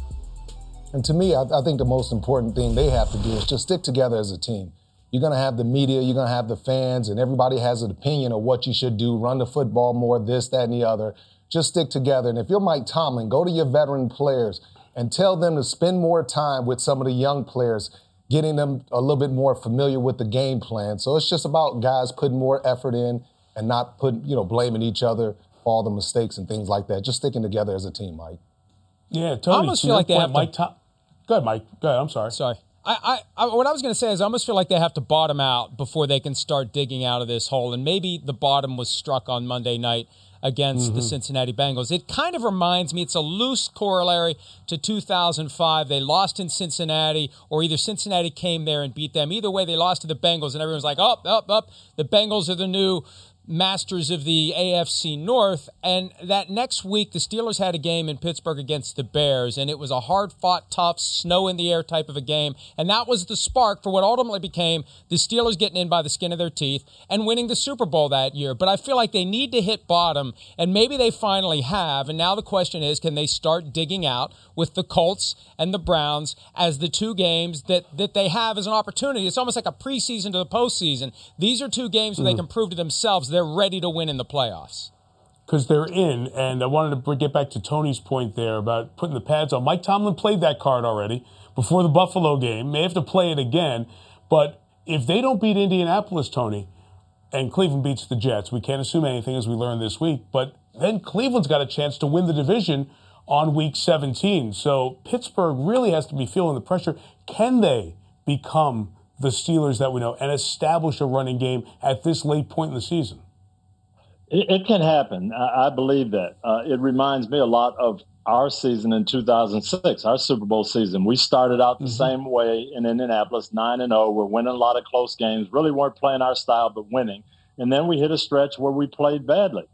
Speaker 11: And to me, I, I think the most important thing they have to do is just stick together as a team. You're going to have the media, you're going to have the fans, and everybody has an opinion of what you should do run the football more, this, that, and the other. Just stick together. And if you're Mike Tomlin, go to your veteran players and tell them to spend more time with some of the young players, getting them a little bit more familiar with the game plan. So it's just about guys putting more effort in and not putting, you know, blaming each other all the mistakes and things like that. Just sticking together as a team, Mike.
Speaker 10: Yeah, Tony. I almost feel like they have Mike. To... Go ahead, Mike. Go ahead. I'm sorry.
Speaker 1: Sorry. I, I, I, what I was going to say is I almost feel like they have to bottom out before they can start digging out of this hole. And maybe the bottom was struck on Monday night against mm-hmm. the Cincinnati Bengals. It kind of reminds me, it's a loose corollary to 2005. They lost in Cincinnati, or either Cincinnati came there and beat them. Either way, they lost to the Bengals, and everyone's like, up, up, up. The Bengals are the new masters of the AFC North. And that next week, the Steelers had a game in Pittsburgh against the Bears, and it was a hard fought, tough, snow in the air type of a game. And that was the spark for what ultimately became the Steelers getting in by the skin of their teeth and winning the Super Bowl that year. But I feel like they need to hit bottom, and maybe they finally have. And now the question is can they start digging out with the Colts and the Browns as the two games that, that they have as an opportunity? It's almost like a preseason to the postseason. These are two games where mm. they can prove to themselves they're ready to win in the playoffs.
Speaker 10: Because they're in, and I wanted to get back to Tony's point there about putting the pads on. Mike Tomlin played that card already before the Buffalo game. May have to play it again, but if they don't beat Indianapolis, Tony, and Cleveland beats the Jets, we can't assume anything as we learned this week. But then Cleveland's got a chance to win the division on week 17. So Pittsburgh really has to be feeling the pressure. Can they become the Steelers that we know and establish a running game at this late point in the season?
Speaker 12: It, it can happen. I, I, believe that. Uh, it reminds me a lot of our season in 2006, our Super Bowl season. We started out the mm-hmm. same way in Indianapolis, 9 and 0. We're winning a lot of close games, really weren't playing our style, but winning. And then we hit a stretch where we played badly.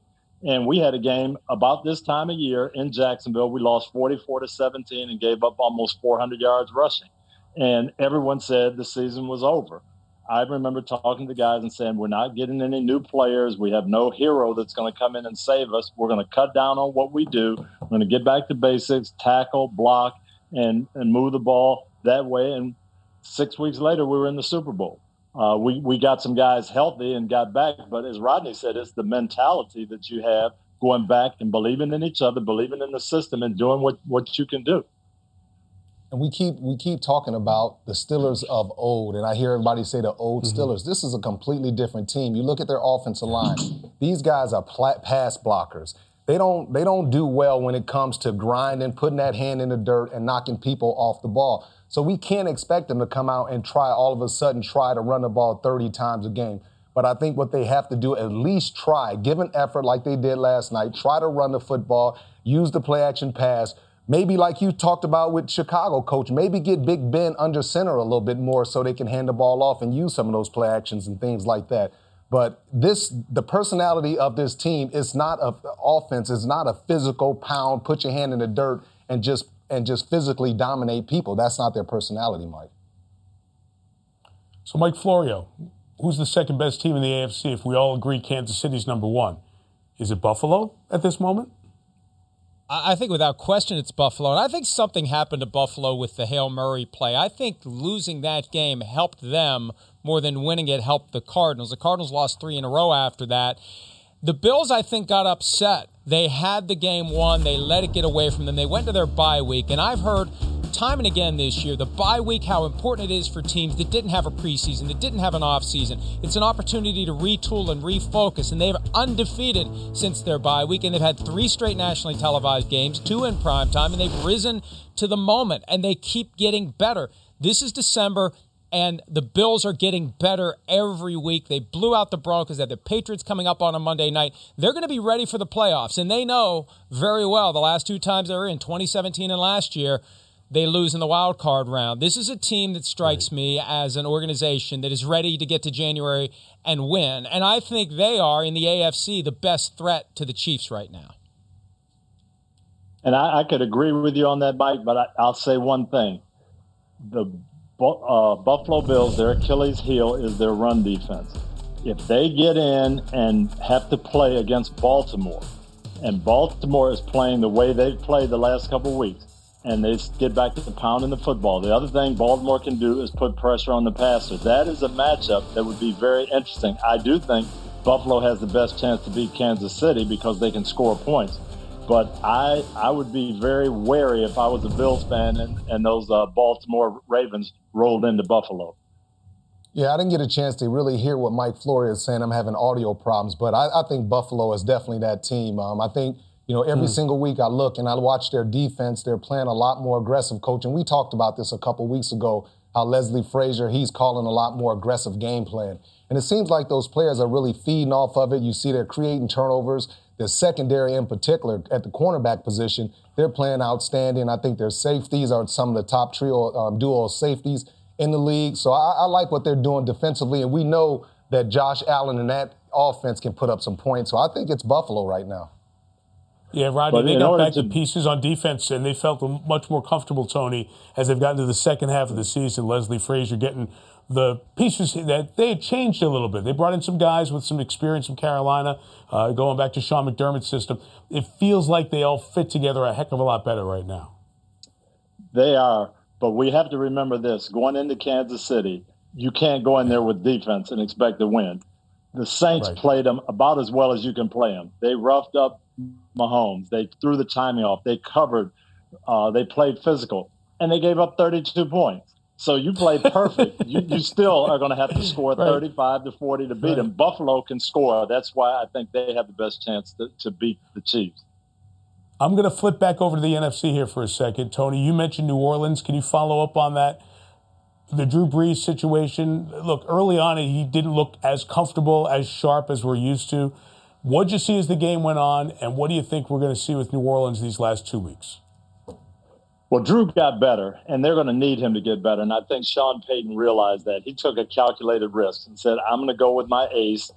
Speaker 12: And we had a game about this time of year in Jacksonville. We lost 44 to 17 and gave up almost 400 yards rushing. And everyone said the season was over. I remember talking to guys and saying, We're not getting any new players. We have no hero that's going to come in and save us. We're going to cut down on what we do. We're going to get back to basics, tackle, block, and, and move the ball that way. And six weeks later, we were in the Super Bowl. Uh, we, we got some guys healthy and got back. But as Rodney said, it's the mentality that you have going back and believing in each other, believing in the system, and doing what, what you can do.
Speaker 11: And we keep we keep talking about the Steelers of old, and I hear everybody say the old mm-hmm. Steelers. This is a completely different team. You look at their offensive line; these guys are pla- pass blockers. They don't they don't do well when it comes to grinding, putting that hand in the dirt, and knocking people off the ball. So we can't expect them to come out and try all of a sudden try to run the ball 30 times a game. But I think what they have to do, at least try, give an effort like they did last night, try to run the football, use the play action pass Maybe like you talked about with Chicago, coach, maybe get Big Ben under center a little bit more so they can hand the ball off and use some of those play actions and things like that. But this, the personality of this team is not a offense. It's not a physical pound, put your hand in the dirt and just and just physically dominate people. That's not their personality, Mike.
Speaker 10: So, Mike Florio, who's the second best team in the AFC? If we all agree Kansas City's number one, is it Buffalo at this moment?
Speaker 1: I think without question it's Buffalo. And I think something happened to Buffalo with the Hail Murray play. I think losing that game helped them more than winning it helped the Cardinals. The Cardinals lost three in a row after that. The Bills, I think, got upset. They had the game won. They let it get away from them. They went to their bye week. And I've heard time and again this year the bye week, how important it is for teams that didn't have a preseason, that didn't have an offseason. It's an opportunity to retool and refocus, and they've undefeated since their bye week, and they've had three straight nationally televised games, two in prime time, and they've risen to the moment, and they keep getting better. This is December and the Bills are getting better every week. They blew out the Broncos. They have the Patriots coming up on a Monday night. They're going to be ready for the playoffs, and they know very well the last two times they were in 2017 and last year they lose in the wild card round. This is a team that strikes me as an organization that is ready to get to January and win. And I think they are in the AFC the best threat to the Chiefs right now.
Speaker 12: And I, I could agree with you on that, Mike, but I, will say one thing. The uh, Buffalo Bills, their Achilles heel is their run defense. If they get in and have to play against Baltimore, and Baltimore is playing the way they've played the last couple weeks, and they get back to the pounding the football. The other thing Baltimore can do is put pressure on the passer. That is a matchup that would be very interesting. I do think Buffalo has the best chance to beat Kansas City because they can score points. But I I would be very wary if I was a Bills fan and, and those uh, Baltimore Ravens rolled into Buffalo.
Speaker 11: Yeah, I didn't get a chance to really hear what Mike Florio is saying. I'm having audio problems, but I, I think Buffalo is definitely that team. Um, I think – you know, every mm. single week I look and I watch their defense. They're playing a lot more aggressive coaching. We talked about this a couple weeks ago, how Leslie Frazier, he's calling a lot more aggressive game plan. And it seems like those players are really feeding off of it. You see they're creating turnovers. The secondary in particular at the cornerback position, they're playing outstanding. I think their safeties are some of the top trio um, duo safeties in the league. So I, I like what they're doing defensively. And we know that Josh Allen and that offense can put up some points. So I think it's Buffalo right now.
Speaker 10: Yeah, Rodney, they got back to, pieces on defense, and they felt much more comfortable, Tony, as they've gotten to the second half of the season. Leslie Frazier getting the pieces that they had changed a little bit. They brought in some guys with some experience from Carolina, uh, going back to Sean McDermott's system. It feels like they all fit together a heck of a lot better right now.
Speaker 12: They are, but we have to remember this: going into Kansas City, you can't go in there with defense and expect to win. The Saints right. played them about as well as you can play them. They roughed up Mahomes. They threw the timing off. They covered. Uh, they played physical, and they gave up 32 points. So you played perfect. you, you, still are going to have to score 35 to 40 to beat right. them. Buffalo can score. That's why I think they have the best chance to, to beat the Chiefs.
Speaker 10: I'm going to flip back over to the NFC here for a second. Tony, you mentioned New Orleans. Can you follow up on that? The Drew Brees situation. Look, early on, he didn't look as comfortable, as sharp as we're used to. What did you see as the game went on, and what do you think we're going to see with New Orleans these last two weeks?
Speaker 12: Well, Drew got better, and they're going to need him to get better. And I think Sean Payton realized that. He took a calculated risk and said, I'm going to go with my ace.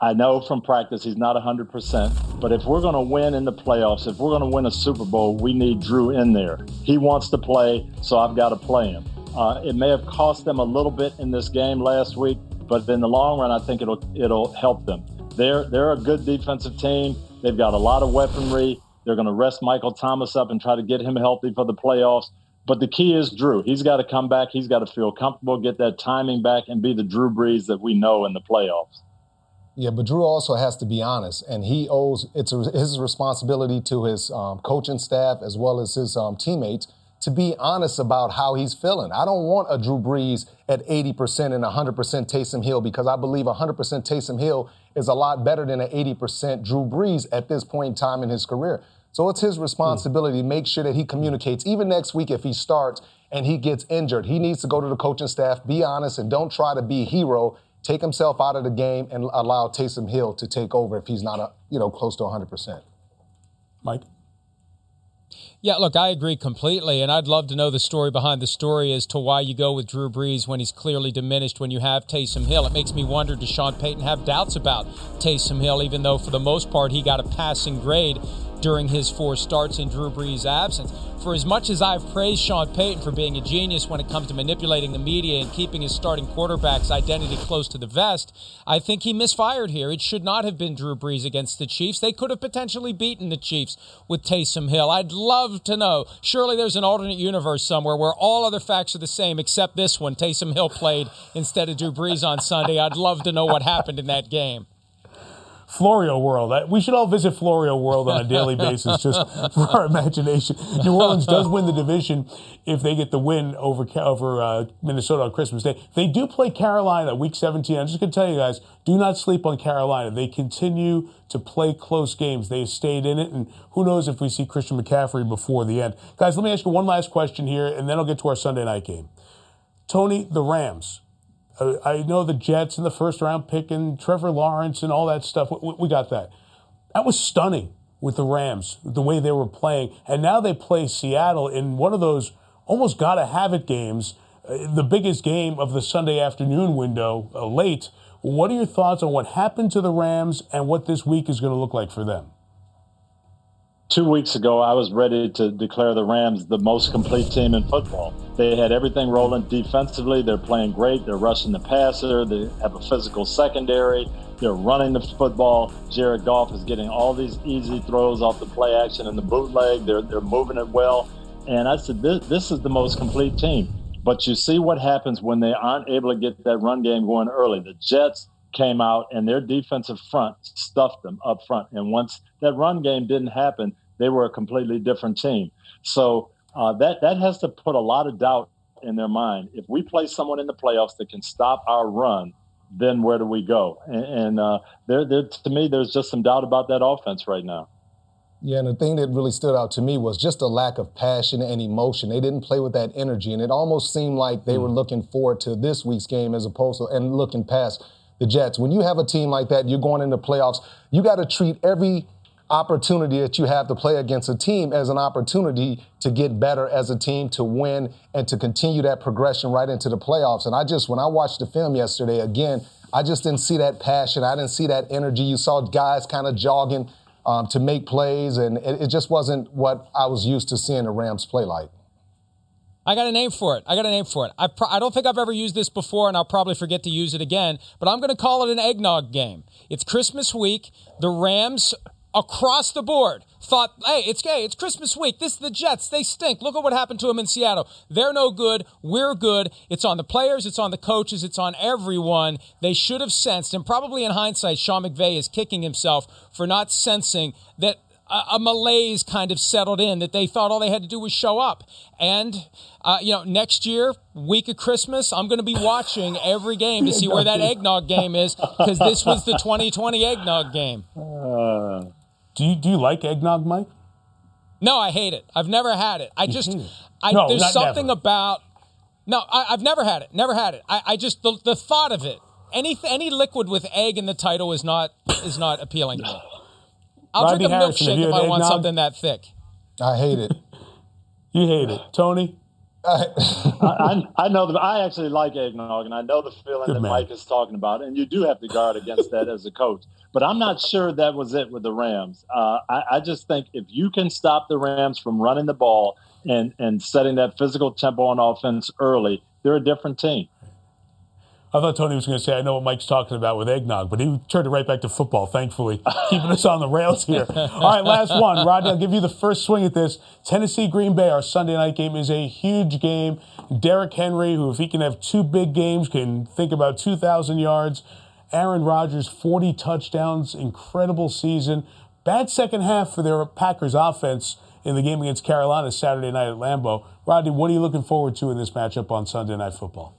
Speaker 12: I know from practice he's not 100%, but if we're going to win in the playoffs, if we're going to win a Super Bowl, we need Drew in there. He wants to play, so I've got to play him. Uh, it may have cost them a little bit in this game last week, but in the long run, I think it'll it'll help them. They're they're a good defensive team. They've got a lot of weaponry. They're going to rest Michael Thomas up and try to get him healthy for the playoffs. But the key is Drew. He's got to come back. He's got to feel comfortable, get that timing back, and be the Drew Brees that we know in the playoffs.
Speaker 11: Yeah, but Drew also has to be honest, and he owes it's his responsibility to his um, coaching staff as well as his um, teammates to be honest about how he's feeling. I don't want a Drew Brees at 80% and 100% Taysom Hill because I believe 100% Taysom Hill is a lot better than an 80% Drew Brees at this point in time in his career. So it's his responsibility to make sure that he communicates. Even next week, if he starts and he gets injured, he needs to go to the coaching staff, be honest, and don't try to be a hero. Take himself out of the game and allow Taysom Hill to take over if he's not, a, you know, close to 100%.
Speaker 10: Mike?
Speaker 1: Yeah, look, I agree completely, and I'd love to know the story behind the story as to why you go with Drew Brees when he's clearly diminished when you have Taysom Hill. It makes me wonder does Sean Payton have doubts about Taysom Hill, even though for the most part he got a passing grade during his four starts in Drew Brees' absence. For as much as I've praised Sean Payton for being a genius when it comes to manipulating the media and keeping his starting quarterback's identity close to the vest, I think he misfired here. It should not have been Drew Brees against the Chiefs. They could have potentially beaten the Chiefs with Taysom Hill. I'd love to know. Surely there's an alternate universe somewhere where all other facts are the same except this one. Taysom Hill played instead of Drew Brees on Sunday. I'd love to know what happened in that game.
Speaker 10: Florio World. We should all visit Florio World on a daily basis just for our imagination. New Orleans does win the division if they get the win over over uh, Minnesota on Christmas Day. They do play Carolina week 17. I'm just going to tell you guys, do not sleep on Carolina. They continue to play close games. They stayed in it, and who knows if we see Christian McCaffrey before the end. Guys, let me ask you one last question here, and then I'll get to our Sunday night game. Tony, the Rams. I know the Jets in the first round pick and Trevor Lawrence and all that stuff. We got that. That was stunning with the Rams, the way they were playing. And now they play Seattle in one of those almost got to have it games, uh, the biggest game of the Sunday afternoon window uh, late. What are your thoughts on what happened to the Rams and what this week is going to look like for them?
Speaker 12: Two weeks ago, I was ready to declare the Rams the most complete team in football. They had everything rolling defensively. They're playing great. They're rushing the passer. They have a physical secondary. They're running the football. Jared Goff is getting all these easy throws off the play action and the bootleg. They're, they're moving it well. And I said, this, this is the most complete team. But you see what happens when they aren't able to get that run game going early. The Jets came out and their defensive front stuffed them up front. And once that run game didn't happen, they were a completely different team. So uh, that that has to put a lot of doubt in their mind. If we play someone in the playoffs that can stop our run, then where do we go? And, and uh, there, there, to me, there's just some doubt about that offense right now.
Speaker 11: Yeah, and the thing that really stood out to me was just a lack of passion and emotion. They didn't play with that energy, and it almost seemed like they mm. were looking forward to this week's game as opposed to and looking past the Jets. When you have a team like that, you're going into playoffs. You got to treat every opportunity that you have to play against a team as an opportunity to get better as a team, to win, and to continue that progression right into the playoffs. And I just, when I watched the film yesterday, again, I just didn't see that passion. I didn't see that energy. You saw guys kind of jogging um, to make plays, and it, it just wasn't what I was used to seeing the Rams play like.
Speaker 1: I got a name for it. I got a name for it. I, pro- I don't think I've ever used this before, and I'll probably forget to use it again, but I'm going to call it an eggnog game. It's Christmas week. The Rams across the board thought, hey, it's gay. It's Christmas week. This is the Jets. They stink. Look at what happened to them in Seattle. They're no good. We're good. It's on the players. It's on the coaches. It's on everyone. They should have sensed, and probably in hindsight, Sean McVay is kicking himself for not sensing that a, malaise kind of settled in that they thought all they had to do was show up. And, uh, you know, next year, week of Christmas, I'm going to be watching every game to see where that eggnog game is because this was the 2020 eggnog game. Uh,
Speaker 10: do you do you like eggnog, Mike?
Speaker 1: No, I hate it. I've never had it. I just. I, there's something never. about. No, I, have never had it. Never had it. I, I just the, the thought of it any any liquid with egg in the title is not is not appealing to me. I'll
Speaker 10: Rodney
Speaker 1: drink a
Speaker 10: Harrison,
Speaker 1: milkshake
Speaker 10: you
Speaker 1: if I want
Speaker 10: eggnog?
Speaker 1: something that thick.
Speaker 11: I hate it.
Speaker 10: You hate it, Tony.
Speaker 12: I, I, I know that I actually like eggnog, and I know the feeling
Speaker 10: Good
Speaker 12: that
Speaker 10: man.
Speaker 12: Mike is talking about, and you do have to guard against that as a coach. But I'm not sure that was it with the Rams. Uh, I, I just think if you can stop the Rams from running the ball and and setting that physical tempo on offense early, they're a different team.
Speaker 10: I thought Tony was going to say, I know what Mike's talking about with eggnog, but he turned it right back to football, thankfully, keeping us on the rails here. All right, last one. Rodney, I'll give you the first swing at this. Tennessee Green Bay, our Sunday night game, is a huge game. Derrick Henry, who, if he can have two big games, can think about 2,000 yards. Aaron Rodgers, 40 touchdowns, incredible season. Bad second half for their Packers offense in the game against Carolina Saturday night at Lambeau. Rodney, what are you looking forward to in this matchup on Sunday Night Football?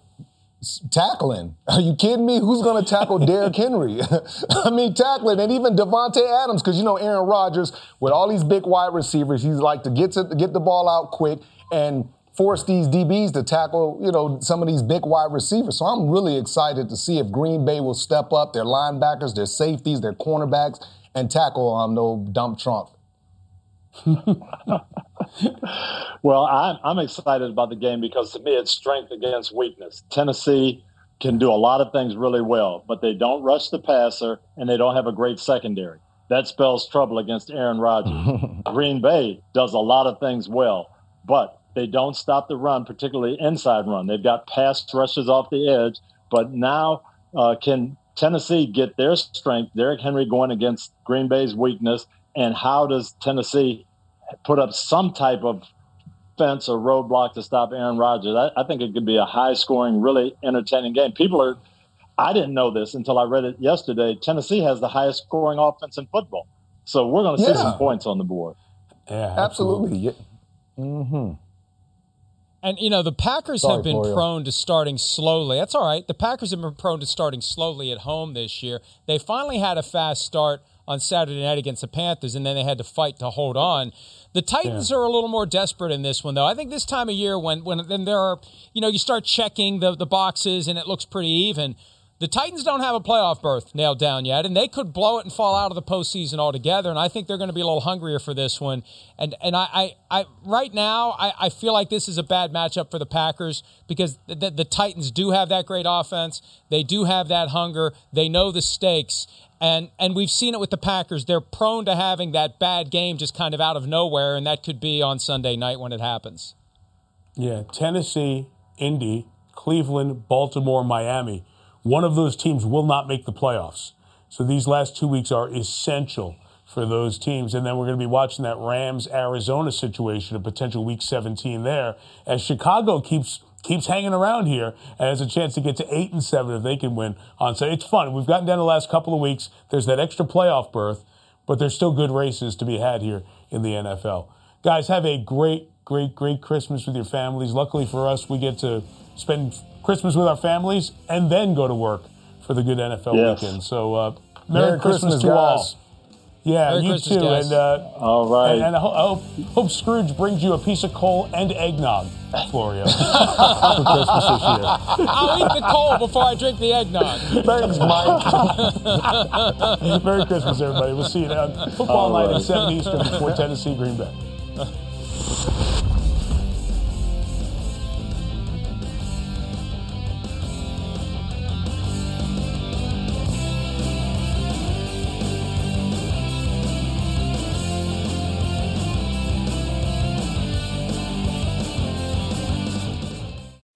Speaker 11: Tackling. Are you kidding me? Who's going to tackle Derrick Henry? I mean, tackling, and even Davante Adams, because you know Aaron Rodgers with all these big wide receivers, he's like to get to get the ball out quick and force these DBs to tackle, you know, some of these big wide receivers. So I'm really excited to see if Green Bay will step up their linebackers, their safeties, their cornerbacks, and tackle um no dump trunk.
Speaker 12: Well, I'm, I'm excited about the game because to me it's strength against weakness. Tennessee can do a lot of things really well, but they don't rush the passer and they don't have a great secondary. That spells trouble against Aaron Rodgers. Green Bay does a lot of things well, but they don't stop the run, particularly inside run. They've got pass rushes off the edge, but now uh, can Tennessee get their strength? Derrick Henry going against Green Bay's weakness, and how does Tennessee put up some type of fence or roadblock to stop Aaron Rodgers. I, I think it could be a high scoring, really entertaining game. People are, I didn't know this until I read it yesterday. Tennessee has the highest scoring offense in football. So we're going to see
Speaker 11: Yeah.
Speaker 12: some points on the board.
Speaker 10: Yeah,
Speaker 11: Absolutely. Yeah. Mm-hmm.
Speaker 1: And you know the Packers
Speaker 11: Sorry,
Speaker 1: have been
Speaker 11: Florio.
Speaker 1: prone to starting slowly. That's all right. The Packers have been prone to starting slowly at home this year. They finally had a fast start on Saturday night against the Panthers, and then they had to fight to hold on. The Titans are a little more desperate in this one, though. I think this time of year, when when then there are, you know, you start checking the the boxes and it looks pretty even. The Titans don't have a playoff berth nailed down yet, and they could blow it and fall out of the postseason altogether. And I think they're going to be a little hungrier for this one. And and I, I, I right now I, I feel like this is a bad matchup for the Packers because the, the, the Titans do have that great offense. They do have that hunger. They know the stakes. And and we've seen it with the Packers. They're prone to having that bad game just kind of out of nowhere, and that could be on Sunday night when it happens.
Speaker 10: Yeah, Tennessee, Indy, Cleveland, Baltimore, Miami. One of those teams will not make the playoffs. So these last two weeks are essential for those teams. And then we're going to be watching that Rams Arizona situation, a potential week 17 there, as Chicago keeps keeps hanging around here and has a chance to get to eight and seven if they can win on Sunday. It's fun. We've gotten down the last couple of weeks. There's that extra playoff berth, but there's still good races to be had here in the NFL. Guys, have a great, great, great Christmas with your families. Luckily for us, we get to spend Christmas with our families and then go to work for the good NFL
Speaker 12: Yes.
Speaker 10: weekend. So, uh, Merry,
Speaker 11: Merry
Speaker 10: Christmas,
Speaker 11: Christmas,
Speaker 10: to
Speaker 11: guys.
Speaker 10: all. Yeah,
Speaker 1: Merry
Speaker 10: you
Speaker 1: Christmas,
Speaker 10: too.
Speaker 1: guys.
Speaker 10: And uh,
Speaker 12: All right.
Speaker 10: and, and I, ho- I hope, hope Scrooge brings you a piece of coal and eggnog, Florio, for Christmas this year.
Speaker 1: I'll eat the coal before I drink the eggnog.
Speaker 11: Thanks, Mike.
Speaker 10: Merry Christmas, everybody. We'll see you on football
Speaker 12: All
Speaker 10: night at
Speaker 12: right.
Speaker 10: 7 Eastern before Tennessee Green Bay.